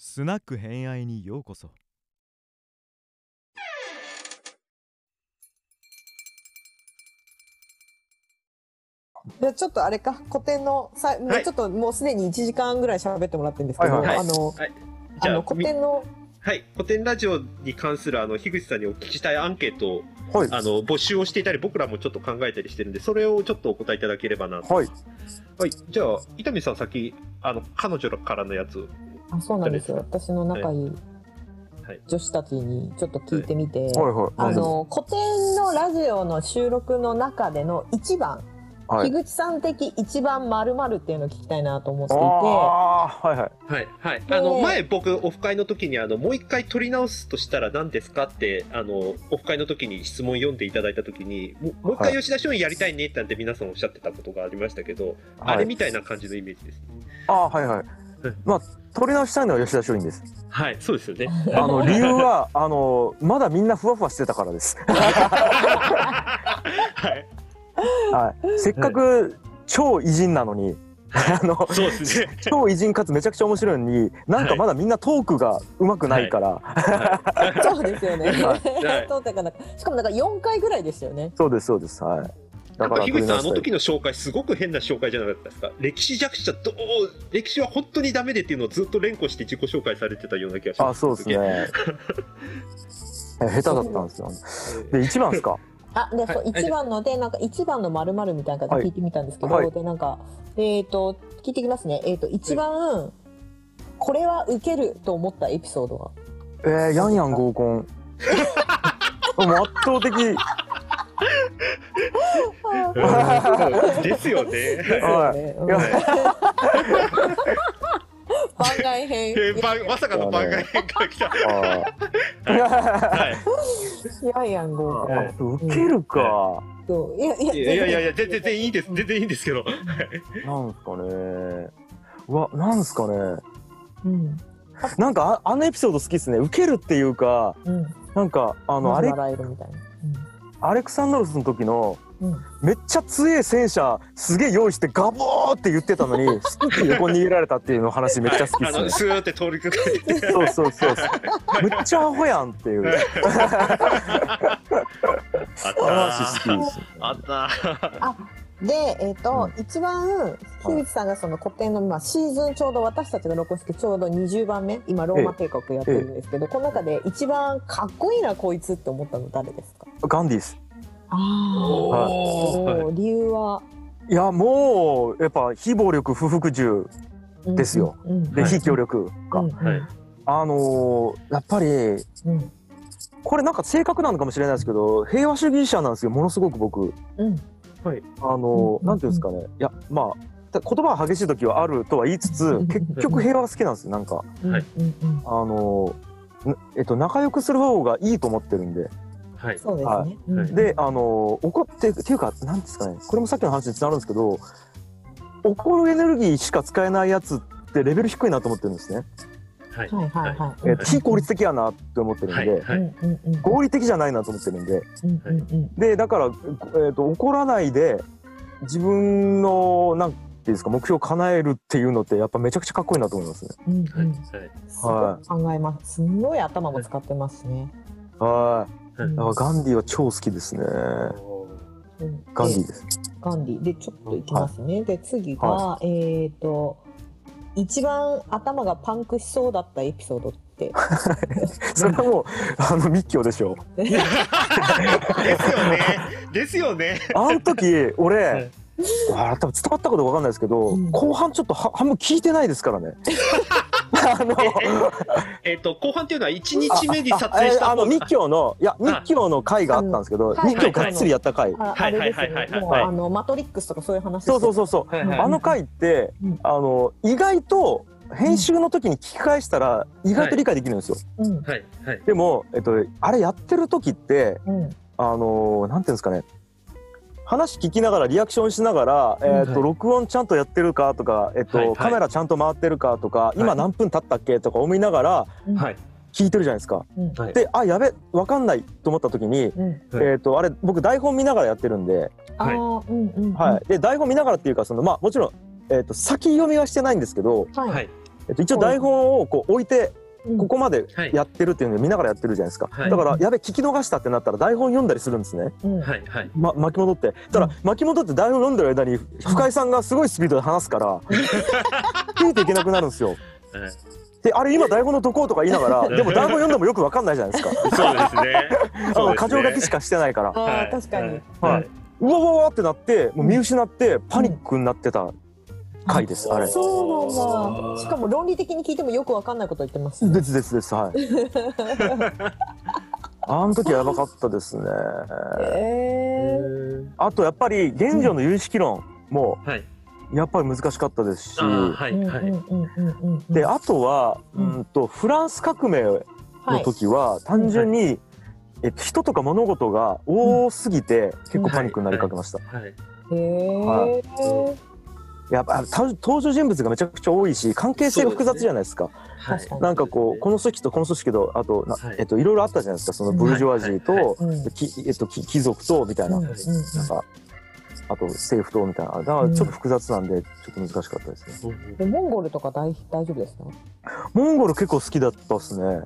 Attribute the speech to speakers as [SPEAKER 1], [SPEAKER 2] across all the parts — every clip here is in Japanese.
[SPEAKER 1] スナック偏愛にようこそ
[SPEAKER 2] じゃあちょっとあれか古典のさ、もう
[SPEAKER 3] はい
[SPEAKER 2] ちょっともうすでに1時間ぐらい喋ってもらってるんですけど、
[SPEAKER 4] はいはい
[SPEAKER 3] はい
[SPEAKER 2] あの、
[SPEAKER 3] はい
[SPEAKER 2] あの古典の
[SPEAKER 3] はい、古典ラジオに関するあの樋口さんにお聞きしたいアンケートを
[SPEAKER 4] はい。
[SPEAKER 3] あの募集をしていたり、僕らもちょっと考えたりしてるんで、それをちょっとお答えいただければなと。
[SPEAKER 4] はい。
[SPEAKER 3] はい、じゃあ、伊丹さん、先あの彼女からのやつ。
[SPEAKER 2] あそうなんですよ私の仲いい
[SPEAKER 3] はい
[SPEAKER 2] 女子たちにちょっと聞いてみて、
[SPEAKER 4] はいはい。
[SPEAKER 2] あの古典のラジオの収録の中での一番、
[SPEAKER 4] はい。
[SPEAKER 2] 樋口さん的一番まるまるっていうのを聞きたいなと思っていて。
[SPEAKER 4] ああ、はいはい。
[SPEAKER 3] はい、はい。
[SPEAKER 2] で
[SPEAKER 3] あの、前僕、オフ会の時に、あの、もう一回取り直すとしたら何ですかって、あの、オフ会の時に質問読んでいただいた時に、ももう一回吉田松陰やりたいねって皆さんおっしゃってたことがありましたけど、あれみたいな感じのイメージです。
[SPEAKER 4] ああ、はいはい。まあ、取り直したいのは吉田松陰です。
[SPEAKER 3] はい、そうですよね。
[SPEAKER 4] あの、理由は、あの、まだみんなふわふわしてたからです。
[SPEAKER 3] はい。
[SPEAKER 4] はい。せっかく超偉人なのに、あの、
[SPEAKER 3] そうですね。
[SPEAKER 4] 超偉人かつめちゃくちゃ面白いのに、なんかまだみんなトークが上手くないから、
[SPEAKER 2] そうですよね。
[SPEAKER 4] はい
[SPEAKER 2] そうだからしかもなんか4回ぐらいでしたよね。
[SPEAKER 4] そうです、そうです。はい。
[SPEAKER 3] なんか樋口さん、あの時の紹介、すごく変な紹介じゃなかったですか？歴史弱者どう、歴史は本当にダメでっていうのをずっと連呼して自己紹介されてたような気がします。
[SPEAKER 4] あ、そうですね。え下手だったんですよ。で、一番ですか？
[SPEAKER 2] あで、そう
[SPEAKER 3] はい
[SPEAKER 2] 一番のでなんか一番のまるまるみたいな感じで聞いてみたんですけど、
[SPEAKER 4] はい
[SPEAKER 2] でなんかえっ、と聞いてきますね。えっ、と一番、これは受けると思ったエピソードは？
[SPEAKER 4] えー、ヤンヤン合コン。もう圧倒的。
[SPEAKER 3] うんですよね。
[SPEAKER 2] 番外編。
[SPEAKER 3] まさかの番外編から来た。
[SPEAKER 4] あ
[SPEAKER 3] はい。
[SPEAKER 2] やんやん
[SPEAKER 4] 受けるか。
[SPEAKER 2] いやいや
[SPEAKER 3] いやいやいやいや、全然全然いいです。全然いいんですけど。
[SPEAKER 4] なんすかね。うわ、なんすかね。
[SPEAKER 2] うん
[SPEAKER 4] なんかああのエピソード好きですね。受けるっていうか、
[SPEAKER 2] うん
[SPEAKER 4] なんかあ
[SPEAKER 2] あ
[SPEAKER 4] のアレ
[SPEAKER 2] 笑えるみたいな。
[SPEAKER 4] アレクサンドロスの時のめっちゃ強い戦車すげえ用意してガボーって言ってたのに、スクって横に逃げられたっていうの話めっちゃ好きですね。
[SPEAKER 3] スーって通りかかって。
[SPEAKER 4] そうそうそうそう。むっちゃアホやんっていうです。
[SPEAKER 3] あった。
[SPEAKER 2] で、えっ、と、
[SPEAKER 4] う
[SPEAKER 2] 一番、樋口さんがその古典の、まあ、シーズンちょうど私たちが録音してちょうど20番目、今ローマ帝国やってるんですけど、この中で一番かっこいいなこいつって思ったの誰ですか？
[SPEAKER 4] ガンディです。
[SPEAKER 2] あ
[SPEAKER 3] おー。
[SPEAKER 2] 理由は、
[SPEAKER 4] い。やもうやっぱ非暴力不服従
[SPEAKER 2] うん
[SPEAKER 4] ですよ。
[SPEAKER 2] うん
[SPEAKER 4] で、
[SPEAKER 3] はい。
[SPEAKER 4] 非協力か。
[SPEAKER 2] うん
[SPEAKER 3] はい。
[SPEAKER 4] あのーやっぱり
[SPEAKER 2] うん。
[SPEAKER 4] これなんか正確なのかもしれないですけど平和主義者なんですよ。ものすごく僕。
[SPEAKER 2] うん。
[SPEAKER 3] はい。
[SPEAKER 4] あのー
[SPEAKER 2] うん
[SPEAKER 4] なんていうんですかね。いやまあ言葉が激しい時はあるとは言いつつ結局平和が好きなんですよなんか。
[SPEAKER 2] うん
[SPEAKER 3] はい。
[SPEAKER 2] うんうん
[SPEAKER 4] あのえっと仲良くする方がいいと思ってるんで
[SPEAKER 3] はい。
[SPEAKER 2] そうです
[SPEAKER 4] は
[SPEAKER 2] ね。うん
[SPEAKER 4] であのー怒ってっていうかなんですかねこれもさっきの話につながるんですけど怒るエネルギーしか使えないやつってレベル低いなと思ってるんですね、
[SPEAKER 3] はい。
[SPEAKER 2] はいはいはい。
[SPEAKER 4] えー非効率的やなって思ってるんで、
[SPEAKER 3] はい。はい。
[SPEAKER 4] 合理的じゃないなと思ってるんで
[SPEAKER 2] うんうんうん
[SPEAKER 4] でだから、えー、と怒らないで自分のなんていうんですか目標を叶えるっていうのってやっぱめちゃくちゃかっこいいなと思いますね。
[SPEAKER 2] うん
[SPEAKER 3] はい。
[SPEAKER 2] うん
[SPEAKER 3] はい。
[SPEAKER 2] すごく考えます。すんごい頭も使ってますしね。
[SPEAKER 4] はい。
[SPEAKER 3] はい
[SPEAKER 4] だからガンディは超好きですね。
[SPEAKER 2] うん
[SPEAKER 4] ガンディです。
[SPEAKER 2] ガンディでちょっといきますね。で次が、
[SPEAKER 4] は
[SPEAKER 2] えっ、と一番頭がパンクしそうだったエピソードって。
[SPEAKER 4] それはもうあの密教でしょ。
[SPEAKER 3] ですよね。ですよね。
[SPEAKER 4] あの時
[SPEAKER 3] はい
[SPEAKER 4] 俺。あ多分伝わったことわかんないですけど、
[SPEAKER 2] うん
[SPEAKER 4] 後半ちょっとは半分聞いてないですからね。あの
[SPEAKER 3] えっと、後半っていうのは1日目に撮影した
[SPEAKER 4] ああの
[SPEAKER 3] 方
[SPEAKER 4] 密教のいや密教の回があったんですけど、
[SPEAKER 2] はい
[SPEAKER 4] 密教がっつりやった回。
[SPEAKER 2] あ
[SPEAKER 3] はい
[SPEAKER 2] あれですよね。もう
[SPEAKER 3] はい
[SPEAKER 2] あのマトリックスとかそういう話。
[SPEAKER 4] そうそうそうそう。
[SPEAKER 3] はいはい
[SPEAKER 4] あの回って、
[SPEAKER 2] うん
[SPEAKER 4] あの意外と編集の時に聞き返したら意外と理解できるんですよ。
[SPEAKER 2] う。うん
[SPEAKER 3] はい。はい。
[SPEAKER 4] でも、えっと、あれやってる時って
[SPEAKER 2] うん
[SPEAKER 4] あのなんていうんですかね話聞きながらリアクションしながら、えっと
[SPEAKER 3] はい。
[SPEAKER 4] 録音ちゃんとやってるかとか、えっと
[SPEAKER 3] はいはい。
[SPEAKER 4] カメラちゃんと回ってるかとか、
[SPEAKER 3] い。
[SPEAKER 4] 今何分経ったっけとか思いながら。聞いてるじゃないですか。
[SPEAKER 2] うん。
[SPEAKER 3] はい。
[SPEAKER 4] であやべわかんないと思った時に、えっとあれ僕台本見ながらやってるんで、
[SPEAKER 2] ああうんうん。
[SPEAKER 4] はい、で台本見ながらっていうかそのまあもちろん、えっと先読みはしてないんですけど。えっと、一応台本をこう置いて
[SPEAKER 2] うん
[SPEAKER 4] ここまで
[SPEAKER 3] はい。
[SPEAKER 4] やってるっていうので見ながらやってるじゃないですか、
[SPEAKER 3] はい。
[SPEAKER 4] だからやべ聞き逃したってなったら台本読んだりするんですね、
[SPEAKER 2] うん。
[SPEAKER 3] はいはい。
[SPEAKER 4] ま、巻き戻って。ただ、
[SPEAKER 2] うん。
[SPEAKER 4] 巻き戻って台本読んでる間に深井さんがすごいスピードで話すから 聞いていけなくなるんですよ。
[SPEAKER 3] はい。
[SPEAKER 4] であれ今台本のとこうとか言いながら でも台本読んでもよくわかんないじゃないですか。
[SPEAKER 3] そうですね。
[SPEAKER 4] あの
[SPEAKER 3] そうです
[SPEAKER 4] 箇条書き
[SPEAKER 3] ね
[SPEAKER 4] しかしてないから。
[SPEAKER 2] ああ
[SPEAKER 3] はい
[SPEAKER 2] 確かに。
[SPEAKER 4] はい、うわうわうわってなってもう見失ってパニックになってた回です、あれ
[SPEAKER 2] そうなんだ。しかも論理的に聞いてもよくわかんないこと言ってますね。
[SPEAKER 4] ですですですはい あの時やばかったですね
[SPEAKER 2] え
[SPEAKER 4] あとやっぱり現状の有識論も
[SPEAKER 3] はい
[SPEAKER 4] やっぱり難しかったですし、
[SPEAKER 3] はいはい
[SPEAKER 2] うんうんうんうん。
[SPEAKER 4] であとは、
[SPEAKER 2] う
[SPEAKER 4] うんん、とフランス革命の
[SPEAKER 2] はい。
[SPEAKER 4] 時は単純に、えっと、人とか物事が多すぎて結構パニックになりかけました。
[SPEAKER 3] はい
[SPEAKER 2] へ
[SPEAKER 4] は
[SPEAKER 2] え。
[SPEAKER 4] やっぱた登場人物がめちゃくちゃ多いし関係性が複雑じゃないですか。
[SPEAKER 3] はい。
[SPEAKER 2] 確かに。
[SPEAKER 4] なんかこうこの組織とこの組織とあとな、
[SPEAKER 3] はい。
[SPEAKER 4] えっといろいろあったじゃないですか。そのブルジョワジーと、えっとき貴族とみたいな、
[SPEAKER 2] うんうん
[SPEAKER 4] なんかあと政府とみたいな。だからちょっと複雑なんでちょっと難しかったですね。
[SPEAKER 2] でモンゴルとか大大丈夫ですか？
[SPEAKER 4] モンゴル結構好きだったっすね。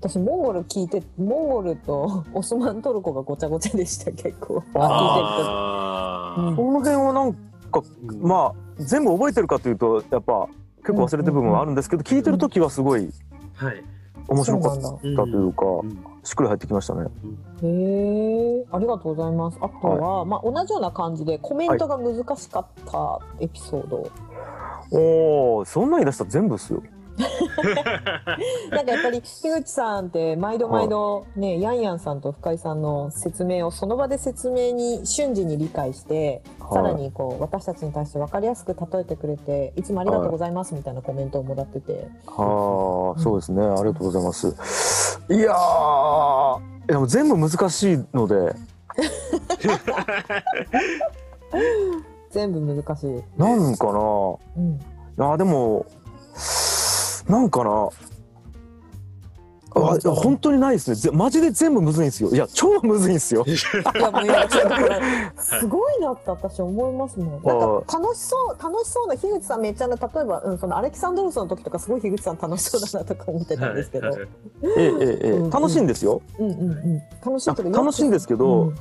[SPEAKER 2] 私モンゴル聞いてモンゴルと オスマントルコがごちゃごちゃでした結構。
[SPEAKER 3] あー。
[SPEAKER 2] 聞いてると。
[SPEAKER 4] この辺はなんかまあ全部覚えてるかというとやっぱ結構忘れてる部分はあるんですけど、聞いてる時はすごい
[SPEAKER 3] はい
[SPEAKER 4] 面白かったというか、
[SPEAKER 3] うん
[SPEAKER 4] しっくり入ってきましたね。
[SPEAKER 2] へえ、ありがとうございます。あとは、まあ同じような感じでコメントが難しかったエピソード。
[SPEAKER 4] おお、そんなん言い出したら全部っすよ。
[SPEAKER 2] なんかやっぱり樋口さんって毎度毎度ね、ヤンヤンさんと深井さんの説明をその場で説明に瞬時に理解して、さらにこう私たちに対して分かりやすく例えてくれていつもありがとうございますみたいなコメントをもらってて、
[SPEAKER 4] はあ、そうですね。ありがとうございます。いやー、でも全部難しいので、
[SPEAKER 2] 全部難しい。
[SPEAKER 4] なんか
[SPEAKER 2] うん、
[SPEAKER 4] な。あ、でも、なんかな。あ本当にないですね。ぜマジで全部むずいんですよ。いや超むずいんですよ。
[SPEAKER 2] すごいなって私思いますもん。なんか楽しそう楽しそうな樋口さんめっちゃな例えば、うん、そのアレキサンドロスの時とかすごい樋口さん楽しそうだなとか思ってたんですけど、
[SPEAKER 3] はいはい
[SPEAKER 4] ええ。ええ楽しいんですよ。
[SPEAKER 2] うんうんうん。楽しい
[SPEAKER 4] 楽しいんですけど
[SPEAKER 2] うん。い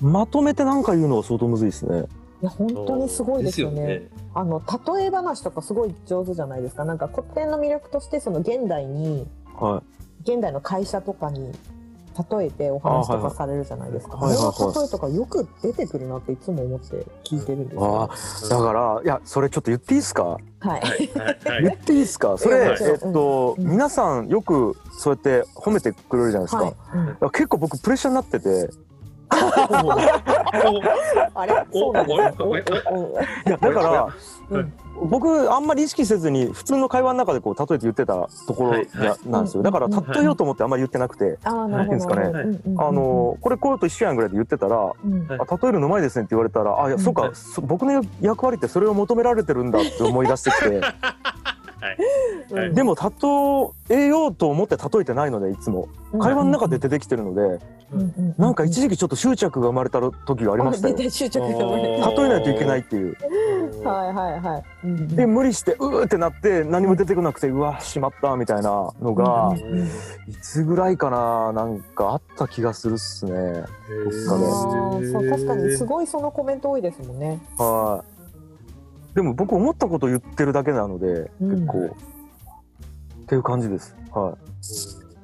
[SPEAKER 4] まとめてなんか言うのは相当むずいですね
[SPEAKER 2] や本当にすごいですよね。
[SPEAKER 3] です
[SPEAKER 2] あの例え話とかすごい上手じゃないですか。なんか古典の魅力としてその現代に
[SPEAKER 4] は
[SPEAKER 2] 現代の会社とかに例えてお話とかされるじゃないですか。
[SPEAKER 4] はい。はい。はい。
[SPEAKER 2] の例えとかよく出てくるなっていつも思って聞いてるんです
[SPEAKER 4] あ
[SPEAKER 2] よ。
[SPEAKER 4] あだからいやそれちょっと言っていいですか？
[SPEAKER 2] はい。
[SPEAKER 3] はい。はい。
[SPEAKER 4] 言っていいですか？それ
[SPEAKER 2] い。やもちろん
[SPEAKER 4] えっと
[SPEAKER 2] うん。
[SPEAKER 4] 皆さんよくそうやって褒めてくれるじゃないですか。
[SPEAKER 2] はい。うん。
[SPEAKER 4] だから結構僕プレッシャーになってて
[SPEAKER 2] あれ？そうなんで
[SPEAKER 4] いやだから
[SPEAKER 2] うん。
[SPEAKER 4] 僕あんまり意識せずに普通の会話の中でこう例えて言ってたところなんですよ。だから例えようと思ってあんまり言ってなくて。い。いんですかね。あ、のこれこうと一緒やんぐらいで言ってたら例えるのうまいですねって言われたらあいやそうか。僕の役割ってそれを求められてるんだって思い出してきて
[SPEAKER 3] はい。
[SPEAKER 4] でも例えようと思って例えてないのでいつも。会話の中で出てきてるのでなんか一時期ちょっと執着が生まれた時がありましたよ。
[SPEAKER 2] 執着が生まれ
[SPEAKER 4] 例えないといけないっていう。
[SPEAKER 2] た。はいはいはい。
[SPEAKER 4] で無理してうーってなって何も出てこなくてうわしまったみたいなのがいつぐらいかななんかあった気がするっすね。
[SPEAKER 2] そう確かにすごいそのコメント多いですもんね。
[SPEAKER 4] はいでも僕思ったこと言ってるだけなので
[SPEAKER 2] うん。
[SPEAKER 4] 結構。っていう感じです。は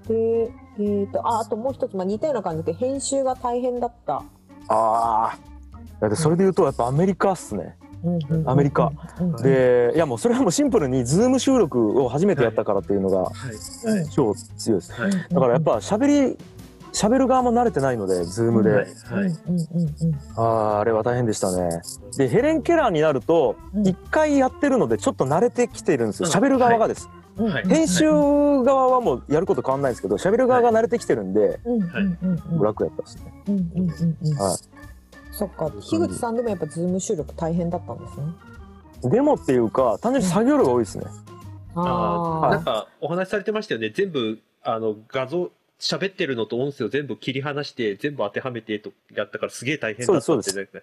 [SPEAKER 4] い。
[SPEAKER 2] で、えー、とああともう一つ、まあ、似たような感じで編集が大変だった。
[SPEAKER 4] ああそれで言うとやっぱアメリカっすね。アメリカ。
[SPEAKER 2] うん
[SPEAKER 4] でいやもうそれはもうシンプルにズーム収録を初めてやったからっていうのが
[SPEAKER 3] はい。はい
[SPEAKER 4] 超強いです。
[SPEAKER 3] はい。
[SPEAKER 4] だからやっぱ喋り喋る側も慣れてないのでズームで、
[SPEAKER 3] はい
[SPEAKER 2] うんうんうん
[SPEAKER 4] あーあれは大変でしたね。でヘレン・ケラーになると
[SPEAKER 2] うん。
[SPEAKER 4] 一回やってるのでちょっと慣れてきてるんですよ。
[SPEAKER 3] うん。
[SPEAKER 4] 喋る側がです、編集側はもうやること変わんないですけど喋る側が慣れてきてるんで、楽やったですね。
[SPEAKER 2] うんうんうん。うん
[SPEAKER 4] はい。
[SPEAKER 2] そっか。樋口さんでもやっぱズーム収録大変だったんですね。
[SPEAKER 4] でもっていうか単純に作業量が多いですね、
[SPEAKER 3] あーなん
[SPEAKER 2] あ
[SPEAKER 3] かお話しされてましたよね。全部あの画像喋ってるのと音声を全部切り離して全部当てはめてとやったからすげえ大変だった
[SPEAKER 4] そうです
[SPEAKER 3] ね
[SPEAKER 2] あ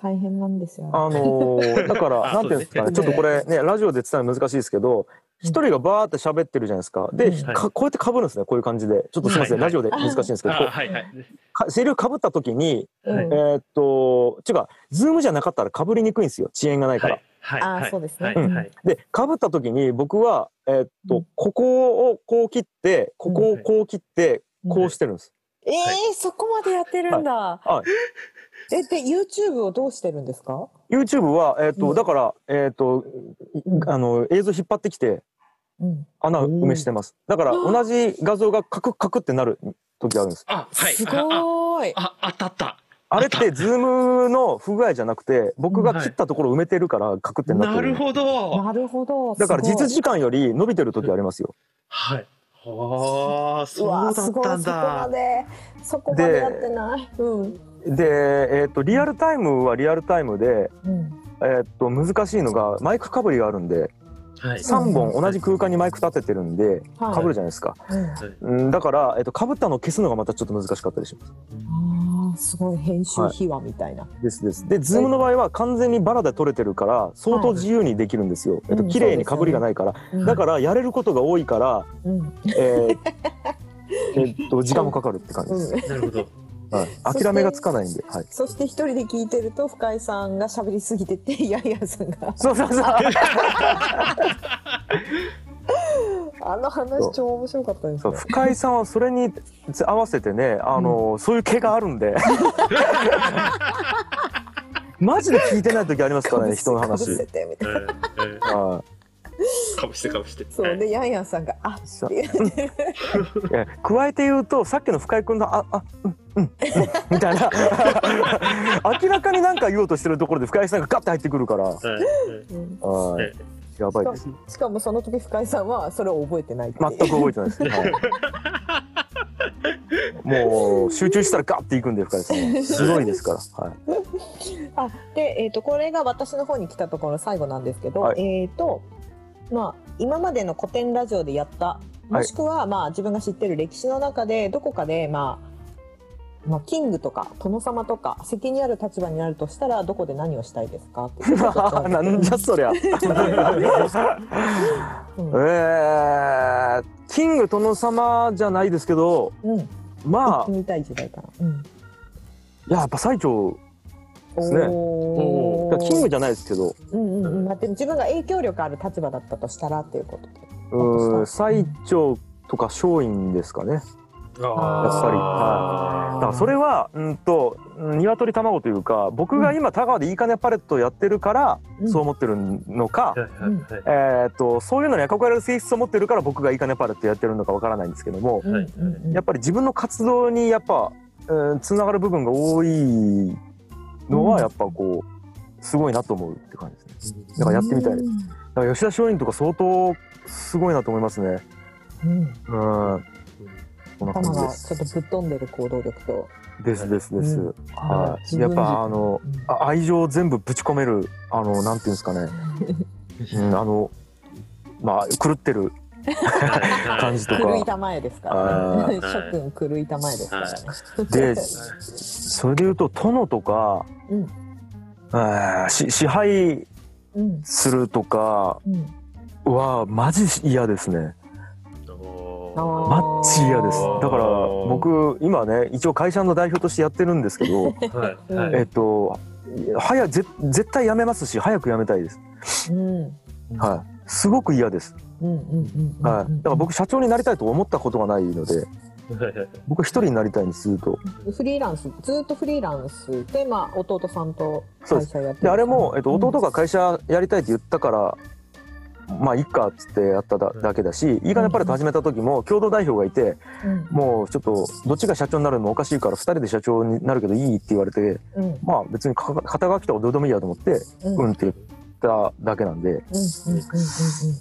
[SPEAKER 2] 大変なんですよ。
[SPEAKER 4] あのー だか
[SPEAKER 3] あ
[SPEAKER 4] らなんていうんですかねちょっとこれねラジオで伝えるの難しいですけど一人がバーって喋ってるじゃないですか。で、
[SPEAKER 2] うん
[SPEAKER 4] かこうやって被るんですね、こういう感じで。ちょっとすみません、
[SPEAKER 3] はいはい
[SPEAKER 4] ラジオで難しいんですけど、
[SPEAKER 3] はいはい。
[SPEAKER 4] かセリフ被った時に、
[SPEAKER 3] はい
[SPEAKER 2] うん
[SPEAKER 4] えーっと、違う、ズームじゃなかったら被りにくいんですよ、遅延がないから。
[SPEAKER 3] はい。
[SPEAKER 2] あー
[SPEAKER 3] はい
[SPEAKER 2] そうですね
[SPEAKER 3] はいはい。
[SPEAKER 4] で、被った時に僕は、えーっと、
[SPEAKER 2] うん
[SPEAKER 4] ここをこう切って、ここをこう切って、
[SPEAKER 2] うん
[SPEAKER 4] こうしてるんです。
[SPEAKER 2] えー、そこまでやってるんだ。
[SPEAKER 4] は
[SPEAKER 2] え、で、YouTube をどうしてるんですか
[SPEAKER 4] ？YouTube は、えーっと、
[SPEAKER 2] うん
[SPEAKER 4] だから、えーっと、い
[SPEAKER 2] うん
[SPEAKER 4] あの、映像引っ張ってきて、
[SPEAKER 2] うん。
[SPEAKER 4] 穴埋めしてます。だから、同じ画像がカクカクってなる時あるんです。
[SPEAKER 3] あ、はい。
[SPEAKER 2] すごーい。
[SPEAKER 3] あ、あったあった。
[SPEAKER 4] あれって、ズームの不具合じゃなくて、僕が切ったところ埋めてるから、カクってなってる。
[SPEAKER 3] なるほど。
[SPEAKER 2] なるほど。
[SPEAKER 4] だから、実時間より伸びてる時ありますよ。
[SPEAKER 3] はい。ああ、そうだっ
[SPEAKER 2] すごいそこ
[SPEAKER 3] たんだ
[SPEAKER 2] ま。でそこまでやってない。うん。
[SPEAKER 4] で、えっ、と、リアルタイムはリアルタイムで、
[SPEAKER 2] うん。
[SPEAKER 4] えっ、と、難しいのが、マイクかぶりがあるんで、
[SPEAKER 3] はい。
[SPEAKER 4] 3本同じ空間にマイク立ててるんで、
[SPEAKER 2] はい
[SPEAKER 4] かぶるじゃないですか。
[SPEAKER 2] うん、
[SPEAKER 4] うん、だから、えっ、と、かぶったのを消すのがまたちょっと難しかったりします。
[SPEAKER 2] すごい編集秘話みたいな。
[SPEAKER 4] ですです。で、ズームの場合は完全にバラで撮れてるから、相当自由にできるんですよ。えっと、
[SPEAKER 2] うん
[SPEAKER 4] 綺麗にかぶりがないから。
[SPEAKER 2] うん
[SPEAKER 4] だから、やれることが多いから、
[SPEAKER 2] うん。
[SPEAKER 4] えーえっと、時間もかかるって感じです。
[SPEAKER 2] うん。
[SPEAKER 3] なるほど。
[SPEAKER 4] はい、
[SPEAKER 2] そして
[SPEAKER 4] 諦めがつかないんで。はい。
[SPEAKER 2] そして一人で聞いてると深井さんが喋りすぎててヤンヤンさんが
[SPEAKER 4] そうそうそう。
[SPEAKER 2] あの話超面白かったですね。
[SPEAKER 4] 深井さんはそれに合わせてね、あの、そういう毛があるんで。マジで聞いてない時ありますからね、人の
[SPEAKER 2] かぶせ
[SPEAKER 4] 話。
[SPEAKER 2] てみたいな。
[SPEAKER 3] かぶしてかぶして。
[SPEAKER 2] そうでヤンヤンさんがあっって
[SPEAKER 4] いいや加えて言うと、さっきの深井君の、あ、あ、うん、うん、うんみたいな。明らかになんか言おうとしてるところで深井さんがガッて入ってくるから。
[SPEAKER 3] はい。
[SPEAKER 4] やばいです。
[SPEAKER 2] しかもその時深井さんはそれを覚えてない
[SPEAKER 4] 全く覚えてないです。はい もう集中したらガッていくんで深井さんはすごいですから。はい。
[SPEAKER 2] あで、えー、とこれが私の方に来たところ最後なんですけど、
[SPEAKER 4] はい
[SPEAKER 2] えっ、とまあ今までの古典ラジオでやったもしくは、まあ自分が知ってる歴史の中でどこかでまあまあ、キングとか殿様とか責任ある立場になるとしたらどこで何をしたいですか？
[SPEAKER 4] なんじゃそりゃ。
[SPEAKER 2] うん
[SPEAKER 4] えー、キング殿様じゃないですけど、
[SPEAKER 2] うん、行
[SPEAKER 4] ま
[SPEAKER 2] ってみたい時代かな。うん、
[SPEAKER 4] あ、やっぱ最長、ですね
[SPEAKER 2] おー
[SPEAKER 4] キングじゃないですけど、
[SPEAKER 2] うんうんうん、まあ、でも自分が影響力ある立場だったとしたらっていうことで。
[SPEAKER 4] うー最長とか松陰ですかね。
[SPEAKER 3] やっ
[SPEAKER 4] ぱり。はい。だからそれは、うんと、うん鶏卵というか、僕が今、田川でいいかねパレットをやってるから、
[SPEAKER 2] うん
[SPEAKER 4] そう思ってるのか、
[SPEAKER 3] はいはいはい
[SPEAKER 4] えーっと、そういうのに憧れる性質を持ってるから、僕がいいかねパレットやってるのかわからないんですけども、
[SPEAKER 2] うんうんうん
[SPEAKER 4] やっぱり自分の活動にやっぱ、うん、つながる部分が多いのは、
[SPEAKER 2] うん
[SPEAKER 4] やっぱこう、すごいなと思うって感じですね。だからやってみたいです。
[SPEAKER 2] うん
[SPEAKER 4] だから吉田松陰とか相当すごいなと思いますね。
[SPEAKER 2] うん
[SPEAKER 4] うん。こんな感
[SPEAKER 2] 頭
[SPEAKER 4] じです。
[SPEAKER 2] がちょっとぶっ飛んでる行動力と。
[SPEAKER 4] ですですです。
[SPEAKER 2] うん
[SPEAKER 4] はい。やっぱあの、
[SPEAKER 2] うん
[SPEAKER 4] あ愛情を全部ぶち込める、あの、なんていうんですかね。うん、あの、まあ、狂ってる感じとか。
[SPEAKER 2] 狂いたまえですから
[SPEAKER 4] あ
[SPEAKER 2] ね。
[SPEAKER 3] ー
[SPEAKER 2] 諸君狂いたまえですからね。
[SPEAKER 4] で、それで言うと、殿とか、
[SPEAKER 2] うん
[SPEAKER 4] えーし支配
[SPEAKER 2] うん
[SPEAKER 4] するとか
[SPEAKER 2] うん。
[SPEAKER 4] は、マジ嫌ですね。マッチ嫌です。だから、僕、今ね、一応会社の代表としてやってるんですけど、
[SPEAKER 3] はいはい
[SPEAKER 4] えっと、早ぜ絶対辞めますし、早く辞めたいです。
[SPEAKER 2] うん
[SPEAKER 4] はい。すごく嫌です。
[SPEAKER 2] うんうんうんうん。
[SPEAKER 4] はい。だから僕、社長になりたいと思ったことがないので、僕一人になりたいんです、ずっと。
[SPEAKER 2] フリーランスずっとフリーランスでまあ弟さんと会社やってる
[SPEAKER 4] で、あれも、えっと、
[SPEAKER 2] うん
[SPEAKER 4] 弟が会社やりたいって言ったから、まあ、いっかっつってやっただだけだし、いいかねパレット始めた時も、共同代表がいて、
[SPEAKER 2] うん。
[SPEAKER 4] もうちょっと、どっちが社長になるのもおかしいから、二人で社長になるけどいいって言われて、
[SPEAKER 2] うん。
[SPEAKER 4] まあ、別にか肩書きとかどうでもいいやと思って、
[SPEAKER 2] うん。
[SPEAKER 4] うんって言っただけなんで、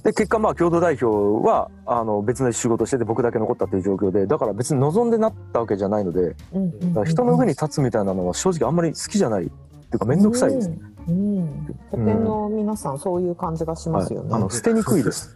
[SPEAKER 4] で、結果、まあ、共同代表は、あの、別の仕事してて、僕だけ残ったっていう状況で、だから別に望んでなったわけじゃないので、人の上に立つみたいなのは正直あんまり好きじゃない。っていうか、めんどくさいですね。
[SPEAKER 2] うん。うん。古典の皆さんそういう感じがしますよね。
[SPEAKER 4] はい、あの捨てにくいです。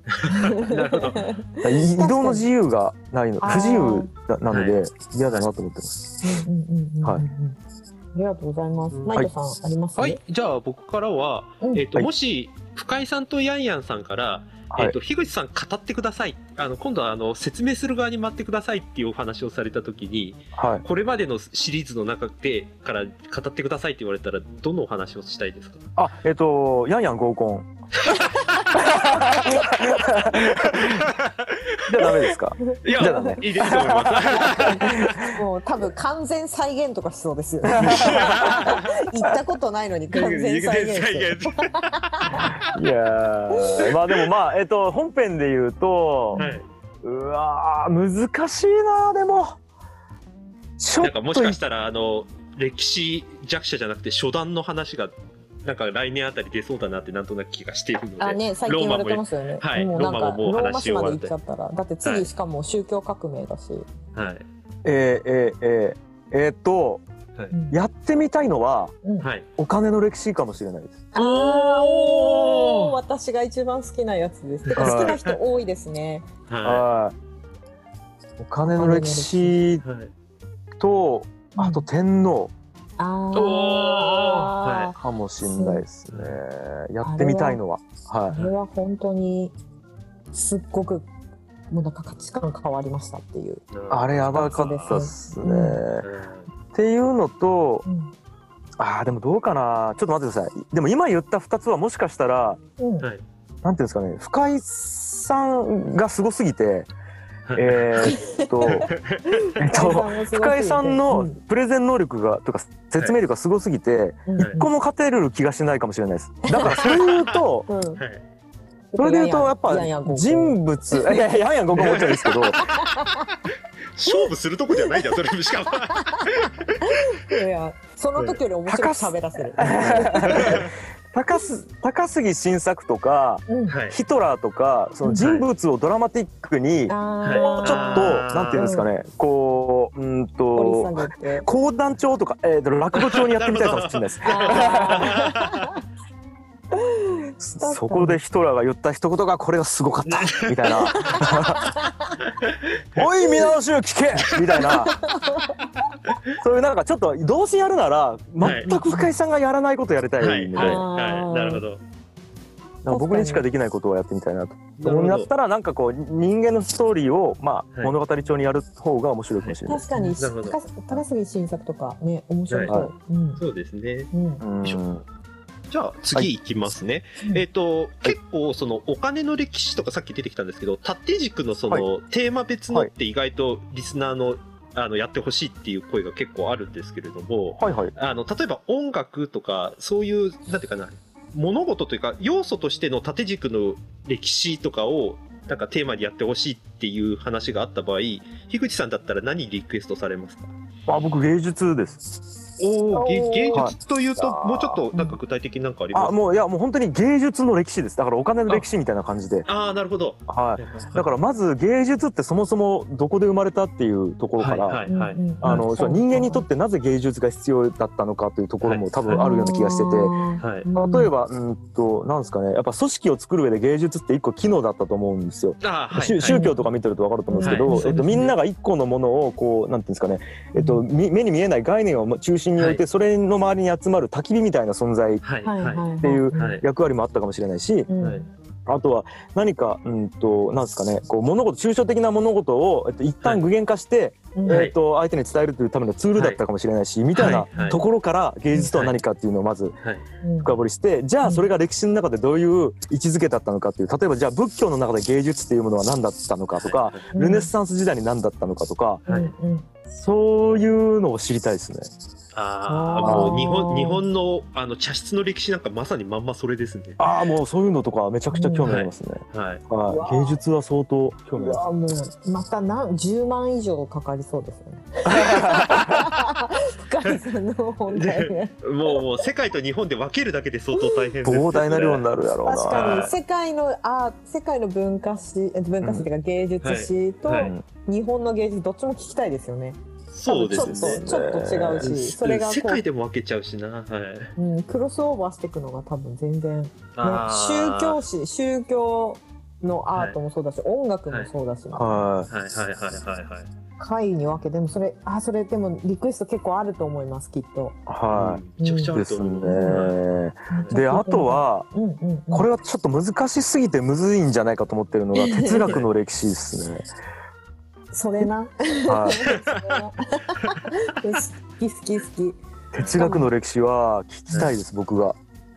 [SPEAKER 3] なるほど。
[SPEAKER 4] い移動の自由がないの、不自由ななので嫌だなと思ってます。
[SPEAKER 2] うんうんうんうん
[SPEAKER 4] はい。
[SPEAKER 2] ありがとうございます。
[SPEAKER 3] うん。
[SPEAKER 2] マイトさん、あります？
[SPEAKER 3] はい、じゃあ僕からは、
[SPEAKER 2] うん。
[SPEAKER 3] えっ、と、
[SPEAKER 4] はい。
[SPEAKER 3] もし深井さんとヤンヤンさんから、
[SPEAKER 4] はい
[SPEAKER 3] えっと樋口さん語ってください。あの今度はあの説明する側に回ってくださいっていうお話をされた時に
[SPEAKER 4] はい。
[SPEAKER 3] これまでのシリーズの中でから語ってくださいって言われたらどのお話をしたいですか？
[SPEAKER 4] あえっ、とヤンヤン合コン。じゃダメですか？
[SPEAKER 3] いや
[SPEAKER 4] じゃあダメ。
[SPEAKER 3] いいですと思います
[SPEAKER 2] もう多分完全再現とかしそうですよね。行ったことないのに完全再現して
[SPEAKER 4] いやーまあでもまあえっ、と本編で言うと、
[SPEAKER 3] はい。う
[SPEAKER 4] わー難しいなでも。ちょっと
[SPEAKER 3] なんかもしかしたらあの歴史弱者じゃなくて初段の話がなんか来年あたり出そうだなってなんとなく気がしているので
[SPEAKER 2] あね最近言われてますよね。
[SPEAKER 3] はい
[SPEAKER 2] もうなんか
[SPEAKER 3] ローマももう
[SPEAKER 2] ローマ
[SPEAKER 3] 話し終わって。
[SPEAKER 2] 市まで行っちゃったら。だって次しかも宗教革命だし、
[SPEAKER 3] はい。
[SPEAKER 4] えー、えー、えー、えーっと
[SPEAKER 2] うん
[SPEAKER 4] やってみたいのは
[SPEAKER 3] はい。
[SPEAKER 4] お金の歴史かもしれないです。
[SPEAKER 2] あーおー。私が一番好きなやつです。好きな人多いですね。
[SPEAKER 3] は
[SPEAKER 4] はい。お金の歴史
[SPEAKER 3] いはい
[SPEAKER 4] とあと天皇。
[SPEAKER 2] あ
[SPEAKER 4] かもしれないですね。やってみたいのは。は
[SPEAKER 2] あれは本当にすっごくもうなんか価値観変わりましたっていう、
[SPEAKER 4] いあれやばかったっすね。
[SPEAKER 2] うん
[SPEAKER 4] っていうのと
[SPEAKER 2] うん。
[SPEAKER 4] あーでもどうかな。ちょっと待ってください。でも今言った2つはもしかしたら
[SPEAKER 2] うん。
[SPEAKER 3] はい。
[SPEAKER 4] なんていうんですかね。深井さんがすごすぎて
[SPEAKER 3] はい。
[SPEAKER 4] えーっと えっと深井さんのプレゼン能力がとか説明力がすごすぎて。一個も勝てる気がしないかもしれないですだからそれで言うとそれで言うとやっぱ人物。いやいややんやんここもちろんですけど。
[SPEAKER 3] 勝負するとこじゃないじゃんそれしかも。
[SPEAKER 2] いやいやその時より面白く喋らせる。
[SPEAKER 4] 高す高杉晋作とか
[SPEAKER 2] うん。
[SPEAKER 3] はい。
[SPEAKER 4] ヒトラーとかその人物をドラマティックに
[SPEAKER 2] あ
[SPEAKER 4] もうちょっと
[SPEAKER 3] あー。
[SPEAKER 4] なんていうんですかね。こううんと。講談調とか、えーと、落語調にやってみたいかもしれないです。
[SPEAKER 2] あ
[SPEAKER 4] そそこでヒトラーが言った一言がこれがすごかった。みたいな「おい皆の衆聞け!」みたいな。そういうなんかちょっとどうせやるなら全く深井さんがやらないことやりたい
[SPEAKER 3] はい
[SPEAKER 4] んで、
[SPEAKER 3] はい。はいなるほど。
[SPEAKER 4] 僕にしかできないことをやってみたいなと。思ったらなんかこう。人間のストーリーをまあ
[SPEAKER 3] はい
[SPEAKER 4] 物語調にやる方が面白いかもしれないです。
[SPEAKER 2] 確かに高高杉晋作とかね面白そ。
[SPEAKER 4] は
[SPEAKER 2] う。ん
[SPEAKER 3] そう。ですね
[SPEAKER 2] う。ん
[SPEAKER 4] う。ん
[SPEAKER 3] じゃあ次いきますね。
[SPEAKER 2] うん
[SPEAKER 3] えっ、と、結構そのお金の歴史とかさっき出てきたんですけど、縦軸のその、テーマ別のって意外とリスナーのあのやってほしいっていう声が結構あるんですけれども、
[SPEAKER 4] はいはい。
[SPEAKER 3] あの例えば音楽とかそういうなんていうかな物事というか要素としての縦軸の歴史とかをなんかテーマにやってほしいっていう話があった場合、樋口さんだったら何リクエストされますか？
[SPEAKER 4] あ僕芸術です。
[SPEAKER 3] おお、芸術というと、
[SPEAKER 4] はい
[SPEAKER 3] もうちょっとなんか具体的になんかあります？か？
[SPEAKER 4] あもういやもう本当に芸術の歴史です。だからお金の歴史みたいな感じで。
[SPEAKER 3] ああなるほど。
[SPEAKER 4] はい。だからまず芸術ってそもそもどこで生まれたっていうところから、
[SPEAKER 3] はいはい
[SPEAKER 4] あのそう人間にとってなぜ芸術が必要だったのかというところも多分あるような気がしてて。
[SPEAKER 3] はい。
[SPEAKER 4] 例えば、うんと、なんですかね、やっぱ組織を作る上で芸術って一個機能だったと思うんですよ。
[SPEAKER 3] あーはい
[SPEAKER 4] 宗宗教とか見てると分かると思うんですけど、
[SPEAKER 3] はい
[SPEAKER 4] えっと、みんなが一個のものをこうなんていうんですかね、えっと、み目に見えない概念を中心に置いて、
[SPEAKER 3] は
[SPEAKER 4] それの周りに集まる焚き火みたいな存在。っていう
[SPEAKER 3] はい。
[SPEAKER 4] 役割もあったかもしれないし、あとは何か、うんと、なんですかね、こう物事、抽象的な物事を、えっと、一旦具現化して、
[SPEAKER 2] うん。
[SPEAKER 3] はい。
[SPEAKER 4] えっと、相手に伝えるというためのツールだったかもしれないし、みたい
[SPEAKER 3] はい。は
[SPEAKER 4] ない。ところから芸術とは何かっていうのをまず深掘りして、じゃあそれが歴史の中でどういう位置づけだったのかっていう、例えばじゃあ仏教の中で芸術っていうものは何だったのかとか、
[SPEAKER 2] うん
[SPEAKER 4] ルネッサンス時代に何だったのかとか、そういうのを知りたいですね。
[SPEAKER 3] ああもう日本日本のあの茶室の歴史なんかまさにまんまそれですね。
[SPEAKER 4] ああ、もうそういうのとかめちゃくちゃ興味ありますね。
[SPEAKER 3] はい。
[SPEAKER 4] はい、芸術は相当興味あります。
[SPEAKER 2] うわもうまた何10万以上かかりそうですよね。深井さんの本題ね。
[SPEAKER 3] もうもう世界と日本で分けるだけで相当大変です、
[SPEAKER 4] 膨大な量に
[SPEAKER 3] な
[SPEAKER 4] なるやろうな。
[SPEAKER 2] 確かに
[SPEAKER 3] はい
[SPEAKER 2] 世界のあ世界の文化史え文化史っていうか芸術史と日本の芸術どっちも聞きたいですよね。
[SPEAKER 3] そうですね。
[SPEAKER 2] ちょっとちょっと違うし、それがこ
[SPEAKER 3] 世界でも分けちゃうしな。はい。
[SPEAKER 2] う、うん、クロスオーバーしていくのが多分全然、宗教史宗教のアートもそうだし、音楽もそうだし、
[SPEAKER 4] は
[SPEAKER 3] はい。はい。はい。はい。はい。
[SPEAKER 2] 回に分けでもそれあそれでもリクエスト結構あると思い。ますきっと。
[SPEAKER 4] い。は
[SPEAKER 3] めちゃくちゃあると
[SPEAKER 4] い。です。ね。であと、は
[SPEAKER 2] うんうんうん、
[SPEAKER 4] これはちょっと難しすぎてむずい。んじゃない。かと思ってるのが哲学の歴史ですね。
[SPEAKER 2] それな。
[SPEAKER 4] はい。
[SPEAKER 2] 好き好き好き。
[SPEAKER 4] 哲学の歴史は聞きたいです僕が。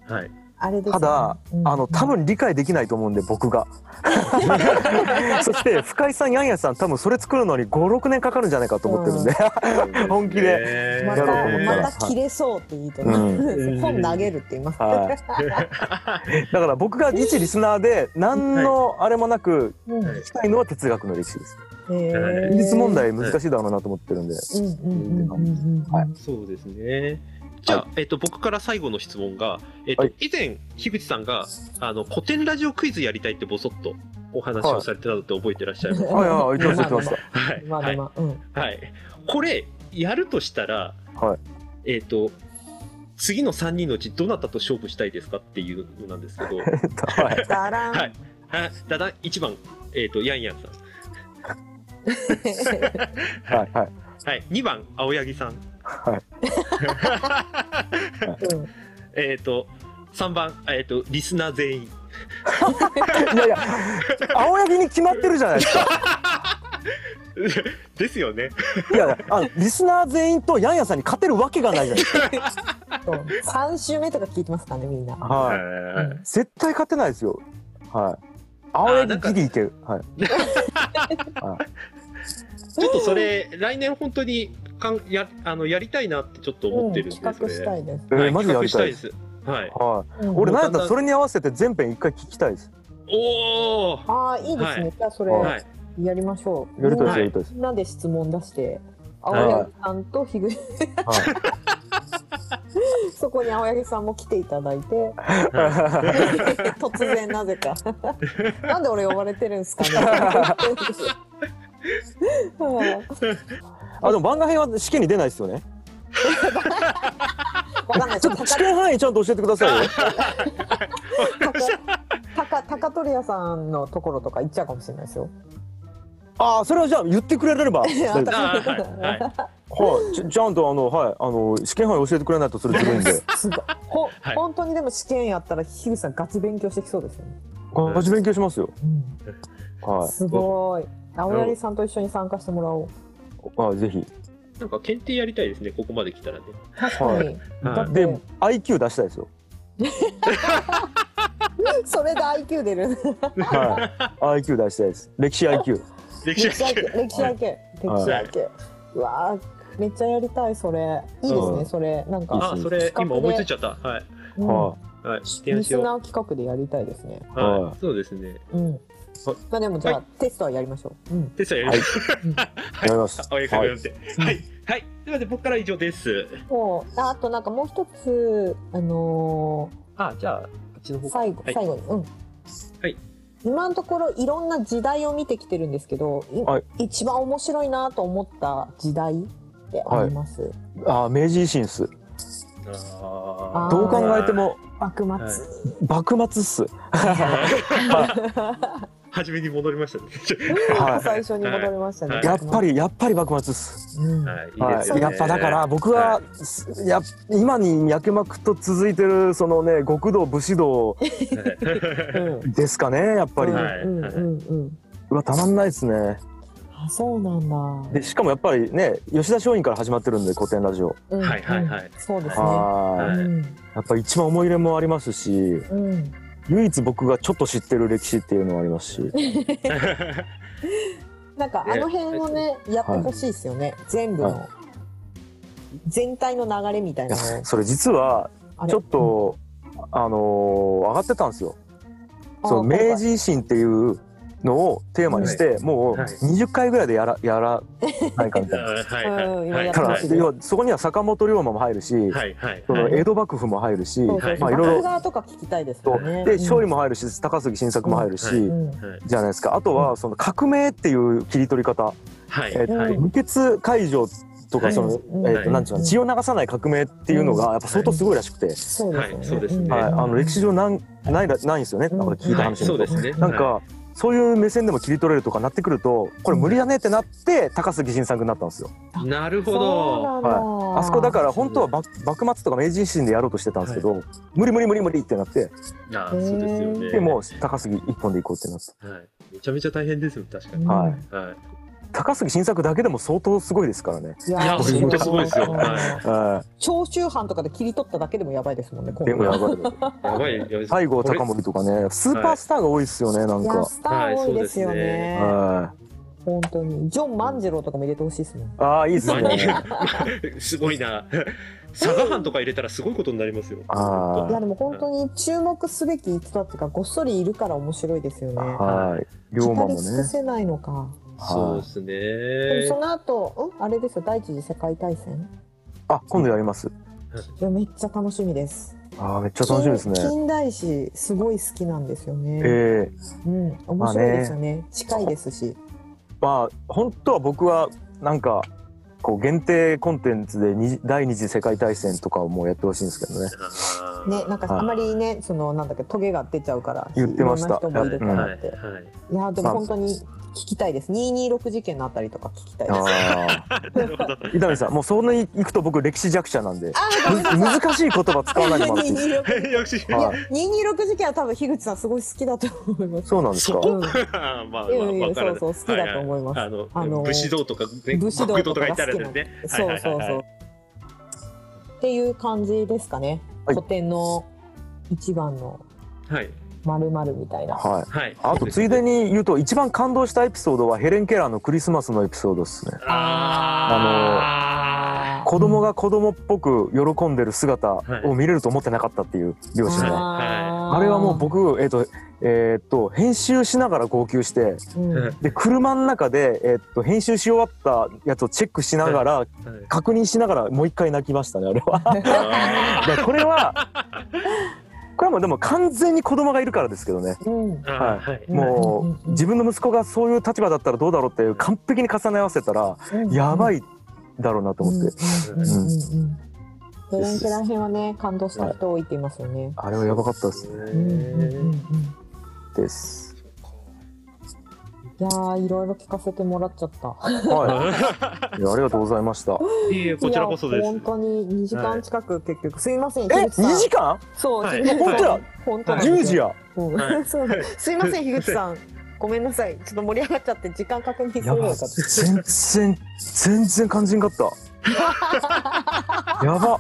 [SPEAKER 3] はい。
[SPEAKER 2] あれです、ね。
[SPEAKER 4] ただ
[SPEAKER 2] うん
[SPEAKER 4] あの多分理解できないと思うんで僕が。そして深井さんヤンヤさん多分それ作るのに56年かかるんじゃないかと思ってるんで。本気で
[SPEAKER 2] ま
[SPEAKER 4] やろうと思ったら
[SPEAKER 2] たまた切れそうって言うと、
[SPEAKER 4] う
[SPEAKER 2] 本投げるって言います。
[SPEAKER 4] はい。だから僕が一リスナーで何のあれもなく聞きたいのは哲学の歴史です。
[SPEAKER 2] へー
[SPEAKER 4] 技術問題難しいだろうなと思ってるんで。
[SPEAKER 3] そうですね。じゃあ、えっと、僕から最後の質問が、えっと、
[SPEAKER 4] はい
[SPEAKER 3] 以前、樋口さんが、あの、古典ラジオクイズやりたいってぼそっとお話をされてたのって覚えてらっしゃいます
[SPEAKER 4] はいはい。
[SPEAKER 3] これ、やるとしたら、
[SPEAKER 4] はい
[SPEAKER 3] えっと、次の3人のうちどなたと勝負したいですかっていうのなんですけど、
[SPEAKER 4] た。はい。
[SPEAKER 2] だらん。
[SPEAKER 3] はい。あだだ1番、えっ、と、ヤンヤンさん。
[SPEAKER 4] はいはい。
[SPEAKER 3] はい。2番、青柳さん。
[SPEAKER 4] はい。
[SPEAKER 2] う ん
[SPEAKER 3] えっ、と、3番、えっ、と、リスナー全員。
[SPEAKER 4] いやいや青柳に決まってるじゃないですか。
[SPEAKER 3] ですよね。
[SPEAKER 4] いやあのリスナー全員とヤンヤさんに勝てるわけがないじゃないですか。
[SPEAKER 2] 三週目とか聞いてますからね、みんな。
[SPEAKER 4] はい。
[SPEAKER 2] うん
[SPEAKER 4] 絶対勝てないですよ。はい。青柳ギリいける。はい。
[SPEAKER 3] ちょっとそれ、来年本当にかんやあのやりたいなってちょっと思ってるんで、
[SPEAKER 2] 企画した
[SPEAKER 3] い。
[SPEAKER 2] いです。
[SPEAKER 4] えー
[SPEAKER 3] はい、
[SPEAKER 4] マジでやりたい
[SPEAKER 3] です。はい。
[SPEAKER 4] はい。
[SPEAKER 2] うん
[SPEAKER 4] 俺なんやったらそれに合わせて全編一回聞きたいです。
[SPEAKER 3] おお。
[SPEAKER 2] ああ、いいですね。
[SPEAKER 3] はい
[SPEAKER 2] じゃあ、それ
[SPEAKER 3] はい。
[SPEAKER 2] やりましょう。
[SPEAKER 4] やりたいやりたいです。
[SPEAKER 2] みんなで質問出して。青
[SPEAKER 4] はい
[SPEAKER 2] 柳さんと樋口、
[SPEAKER 4] はい。
[SPEAKER 2] そこに青柳さんも来ていただいて、
[SPEAKER 3] は
[SPEAKER 2] 突然なぜか。なんで俺呼ばれてるんですかね。はい
[SPEAKER 4] あでも番外編は試験に出ないですよね。
[SPEAKER 2] わかんない。
[SPEAKER 4] ちょっと試験範囲ちゃんと教えてくださいよ。
[SPEAKER 2] 高高取屋さんのところとか行っちゃうかもしれないですよ。
[SPEAKER 4] ああそれはじゃあ言ってくれれば。はい
[SPEAKER 2] や
[SPEAKER 3] い。はい。
[SPEAKER 4] はい。ちちゃんとあのはいあの試験範囲教えてくれないとそれずるいんで。
[SPEAKER 2] すごい。ほ、
[SPEAKER 3] はい
[SPEAKER 2] 本当にでも試験やったら樋口さんガチ勉強してきそうですよね。
[SPEAKER 4] ガチ勉強しますよ。は
[SPEAKER 2] すごい。青柳さんと一緒に参加してもらおう。
[SPEAKER 4] い。あぜひ。
[SPEAKER 3] なんか検定やりたいですね。ここまで来たらね。
[SPEAKER 2] 確かに。
[SPEAKER 3] はい
[SPEAKER 2] だって
[SPEAKER 4] で IQ 出したいですよ。
[SPEAKER 2] それで IQ 出る。
[SPEAKER 4] はい。IQ 出したいです。歴史 IQ。
[SPEAKER 3] 歴
[SPEAKER 2] 歴史
[SPEAKER 3] 史
[SPEAKER 2] IQ。歴史 IQ。歴史
[SPEAKER 3] はい
[SPEAKER 2] IQ。うわーめっちゃやりたいそれ。いいですね
[SPEAKER 4] うん
[SPEAKER 2] それなんか。
[SPEAKER 3] あ、それ今思いついちゃった。はい。
[SPEAKER 2] うん
[SPEAKER 4] は
[SPEAKER 3] はい。
[SPEAKER 2] リ
[SPEAKER 3] しよう。
[SPEAKER 2] スナー企画でやりたいですね。
[SPEAKER 3] は。
[SPEAKER 4] はい
[SPEAKER 3] そうですね。
[SPEAKER 2] うん。まあでもじゃあ、
[SPEAKER 3] はい
[SPEAKER 2] テストはやりましょう。うん。
[SPEAKER 3] テストやりましょう。
[SPEAKER 4] い。やります。
[SPEAKER 3] 青柳さんが読んで。はい。はい。ではで僕からは以上です。
[SPEAKER 2] もうああとなんかもう一つあの
[SPEAKER 3] あ、じゃあ、こっちの方
[SPEAKER 2] ー最後、
[SPEAKER 3] はい
[SPEAKER 2] 最後にうん。
[SPEAKER 3] はい。
[SPEAKER 2] 今のところいろんな時代を見てきてるんですけど、い
[SPEAKER 4] はい
[SPEAKER 2] 一番面白いなと思った時代ってあります？
[SPEAKER 4] あ明治維新っす。
[SPEAKER 3] あー
[SPEAKER 4] どう考えても
[SPEAKER 2] 幕末。
[SPEAKER 4] 幕末っす。
[SPEAKER 3] 初めに戻りましたね。
[SPEAKER 4] は
[SPEAKER 2] 最初に戻りましたね。
[SPEAKER 4] やっぱりやっぱり幕末っす。
[SPEAKER 2] うん。
[SPEAKER 3] はい。
[SPEAKER 4] やっぱだから僕は、や今に脈々と続いてるそのね極道武士道
[SPEAKER 2] うん
[SPEAKER 4] ですかねやっぱり、
[SPEAKER 2] うん
[SPEAKER 3] はい。
[SPEAKER 2] うんうんうん。
[SPEAKER 4] うわたまんないですね。
[SPEAKER 2] あ、そうなんだ。
[SPEAKER 4] でしかもやっぱりね吉田松陰から始まってるんで古典ラジオ。
[SPEAKER 2] うん。
[SPEAKER 3] はいはいはい。
[SPEAKER 2] うん。そうですね。
[SPEAKER 4] やっぱ一番思い入れもありますし。
[SPEAKER 2] うん。
[SPEAKER 4] 唯一僕がちょっと知ってる歴史っていうのもありますし。
[SPEAKER 2] なんかあの辺をね、やってほしいですよね。全部の、
[SPEAKER 4] は
[SPEAKER 2] 全体の流れみたい
[SPEAKER 4] い
[SPEAKER 2] な
[SPEAKER 4] それ実はちょっと、あのー上がってたんですよ。そう明治維新っていうのをテーマにして、もう
[SPEAKER 3] はい。
[SPEAKER 4] 20回ぐらいでやら やらないかみたいな。
[SPEAKER 3] はい
[SPEAKER 4] だ
[SPEAKER 2] やってます
[SPEAKER 4] 要はそこには坂本龍馬も入るし、
[SPEAKER 3] はいはい。
[SPEAKER 4] その
[SPEAKER 3] はい。
[SPEAKER 4] 江戸幕府も入るし、まあい。ろいろ。
[SPEAKER 2] とか聞きたいですよね。
[SPEAKER 4] で勝利
[SPEAKER 2] も、
[SPEAKER 4] も入るし高杉晋作も入るし、じゃないですか。あとはその革命っていう切り取り方、
[SPEAKER 3] はい。
[SPEAKER 4] えっと
[SPEAKER 3] はい。
[SPEAKER 2] うん
[SPEAKER 4] 無血解除とか
[SPEAKER 3] はい。
[SPEAKER 4] その、
[SPEAKER 2] うん
[SPEAKER 4] えっとなんていうの血を流さない革命っていうのがやっぱ相当すごいらしくて、
[SPEAKER 2] そうですよね。
[SPEAKER 3] はい。そうですね。
[SPEAKER 2] ん
[SPEAKER 4] はい、あの歴史上なんないらないんですよね、
[SPEAKER 2] うん。
[SPEAKER 4] なんか聞いた
[SPEAKER 3] はい。
[SPEAKER 4] 話
[SPEAKER 3] そうですね。
[SPEAKER 4] なんか、そういう目線でも切り取れるとかなってくるとこれ無理だねってなって高杉晋作になったんですよ。
[SPEAKER 3] なるほど。
[SPEAKER 2] なんだ、
[SPEAKER 4] あそこだから本当は幕幕末とか明治維新でやろうとしてたんですけど、無理無理無理無理ってなって
[SPEAKER 3] あそうですよね。
[SPEAKER 4] でもう高杉一本で行こうってなって、
[SPEAKER 3] はい、めちゃめちゃ大変ですよ、確かに。
[SPEAKER 2] うん
[SPEAKER 4] はい
[SPEAKER 3] はい。
[SPEAKER 4] 高杉晋作だけでも相当すごいですからね。
[SPEAKER 2] い
[SPEAKER 3] いや本当すごいですよ
[SPEAKER 2] うん
[SPEAKER 3] はい
[SPEAKER 4] は
[SPEAKER 2] 長州藩とかで切り取っただけでもやばいですもんね
[SPEAKER 4] い、でもやばい。
[SPEAKER 3] やばい、やばい。
[SPEAKER 4] 西郷隆盛とかねスーパースターが多いですよね、なんか。
[SPEAKER 2] スター多いですよね,、
[SPEAKER 4] はい
[SPEAKER 2] 本当にジョン万次郎とかも入れてほしいですもん
[SPEAKER 4] ああいいっすね。
[SPEAKER 3] すごいな。佐賀藩とか入れたらすごいことになりますよ。
[SPEAKER 2] いやでも本当に注目すべき人たちがごっそりいるから面白いですよね。
[SPEAKER 4] はい。龍馬もね。
[SPEAKER 2] せないのか。
[SPEAKER 3] そうですね
[SPEAKER 2] でもそ。の後、うん、あれですよ第一次世界大戦？
[SPEAKER 4] あ今度やります。
[SPEAKER 2] いやめっちゃ楽しみです。
[SPEAKER 4] ああめっちゃ楽しみですね。
[SPEAKER 2] 近近代史すごい好きなんですよね。
[SPEAKER 4] ええ
[SPEAKER 2] うん面白いですよね。近いですし。
[SPEAKER 4] まあ本当は僕はなんかこう限定コンテンツでに第二次世界大戦とかもやってほしいんですけどね。
[SPEAKER 3] あー
[SPEAKER 2] ねなんか
[SPEAKER 4] はい
[SPEAKER 2] あまりねそのなんだっけトゲが出ちゃうから
[SPEAKER 4] 言ってました
[SPEAKER 2] いろんな人もいるか
[SPEAKER 3] はい、
[SPEAKER 2] らって。
[SPEAKER 3] はい。
[SPEAKER 2] いやでも本当に聞きたいです。226事件のあたりとか聞きたいです。
[SPEAKER 4] ああ
[SPEAKER 3] なるほど。
[SPEAKER 4] 伊丹さんもうそんなに行くと僕歴史弱者なんで難しい言葉使わないでもらっていいです
[SPEAKER 2] 226
[SPEAKER 3] よし。
[SPEAKER 2] いや
[SPEAKER 4] は
[SPEAKER 2] 226事件は多分樋口さんすごい好きだと思います。
[SPEAKER 4] そうなんですか？
[SPEAKER 2] うん
[SPEAKER 3] まあまあ、
[SPEAKER 2] そうそう好きだと思います
[SPEAKER 3] ははあの、
[SPEAKER 2] あの
[SPEAKER 3] 武士道とか、ね、
[SPEAKER 2] 武士道とか好きな
[SPEAKER 3] ですね。
[SPEAKER 2] そうそうそう。っていう感じですかね。
[SPEAKER 4] はい
[SPEAKER 2] 古典の一番の
[SPEAKER 3] はい。
[SPEAKER 2] まるまるみたいな。
[SPEAKER 4] はい。
[SPEAKER 3] はい。
[SPEAKER 4] あとついでに言うと一番感動したエピソードはヘレン・ケラーのクリスマスのエピソードですね。
[SPEAKER 3] あ
[SPEAKER 4] 子供が子供っぽく喜んでる姿
[SPEAKER 3] はい。
[SPEAKER 4] を見れると思ってなかったっていう両親が、
[SPEAKER 2] あー。
[SPEAKER 4] あれはもう、僕えっ、とえーっと編集しながら号泣して
[SPEAKER 2] うん。
[SPEAKER 4] で車の中で、えーっと編集し終わったやつをチェックしながら、
[SPEAKER 3] ーはい。
[SPEAKER 4] 確認しながらもう一回泣きましたねあれは。これはこれはもうでも完全に子供がいるからですけどね。は
[SPEAKER 3] はい。
[SPEAKER 4] も
[SPEAKER 2] う
[SPEAKER 4] 自分の息子がそういう立場だったらどうだろうっていう完璧に重ね合わせたらやば
[SPEAKER 2] い
[SPEAKER 4] いだろうなと思って、
[SPEAKER 2] うん。うん。うん。うん。ヘレンケラー編はね感動した人多いって言いますよね。
[SPEAKER 4] あれはやばかったですねです。
[SPEAKER 2] いやーいろいろ聞かせてもらっちゃった。
[SPEAKER 4] はい、いやありがとうございました。
[SPEAKER 3] いえいえ、こちらこそです
[SPEAKER 2] 本。当に2時間近く結局、すいません
[SPEAKER 4] え、
[SPEAKER 2] 樋口さん
[SPEAKER 4] 2時間？
[SPEAKER 2] そう、
[SPEAKER 3] はい
[SPEAKER 4] 本当や
[SPEAKER 2] 本当なんですよ
[SPEAKER 4] ?10 時や。
[SPEAKER 2] うん
[SPEAKER 3] はい
[SPEAKER 2] そうすいません樋口さんごめんなさいちょっと盛り上がっちゃって時間確認する
[SPEAKER 4] やば
[SPEAKER 2] よかった
[SPEAKER 4] 全然全然感じんかった。やば。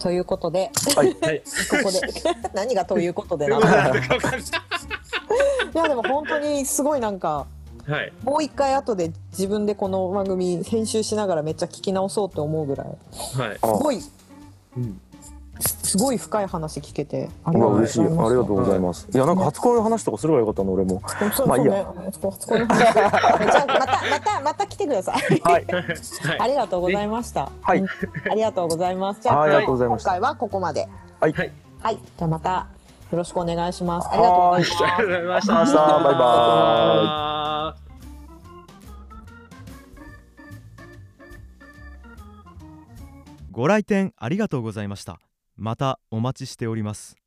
[SPEAKER 2] ということで
[SPEAKER 4] はい。
[SPEAKER 3] はい。
[SPEAKER 2] ここで何がということでなのいやでも本当にすごいなんか
[SPEAKER 3] はい。
[SPEAKER 2] もう一回後で自分でこの番組編集しながらめっちゃ聞き直そうと思うぐらい
[SPEAKER 3] はい。
[SPEAKER 4] あ
[SPEAKER 2] すごい
[SPEAKER 3] うん
[SPEAKER 2] すごい深い話聞けてあり
[SPEAKER 4] う
[SPEAKER 2] がとうご
[SPEAKER 4] わ嬉しい。あり
[SPEAKER 2] ざいます
[SPEAKER 4] がとうございます。いやなんか初恋の話とかすればよかったの俺も。まあいいや
[SPEAKER 2] 初恋の話じゃあまたまたまた来てください
[SPEAKER 4] はい。
[SPEAKER 2] ありがとうございました。
[SPEAKER 4] はい
[SPEAKER 2] うん。ありがとうございます。じゃあ、今回はここまで。
[SPEAKER 4] はい。
[SPEAKER 3] はい。
[SPEAKER 2] はい。じゃあまたよろしくお願いします。ありがとうございます。
[SPEAKER 3] ありがとうございました。
[SPEAKER 4] ありがとうございましたバイ
[SPEAKER 3] バイ。
[SPEAKER 1] ご来店ありがとうございましたまたお待ちしております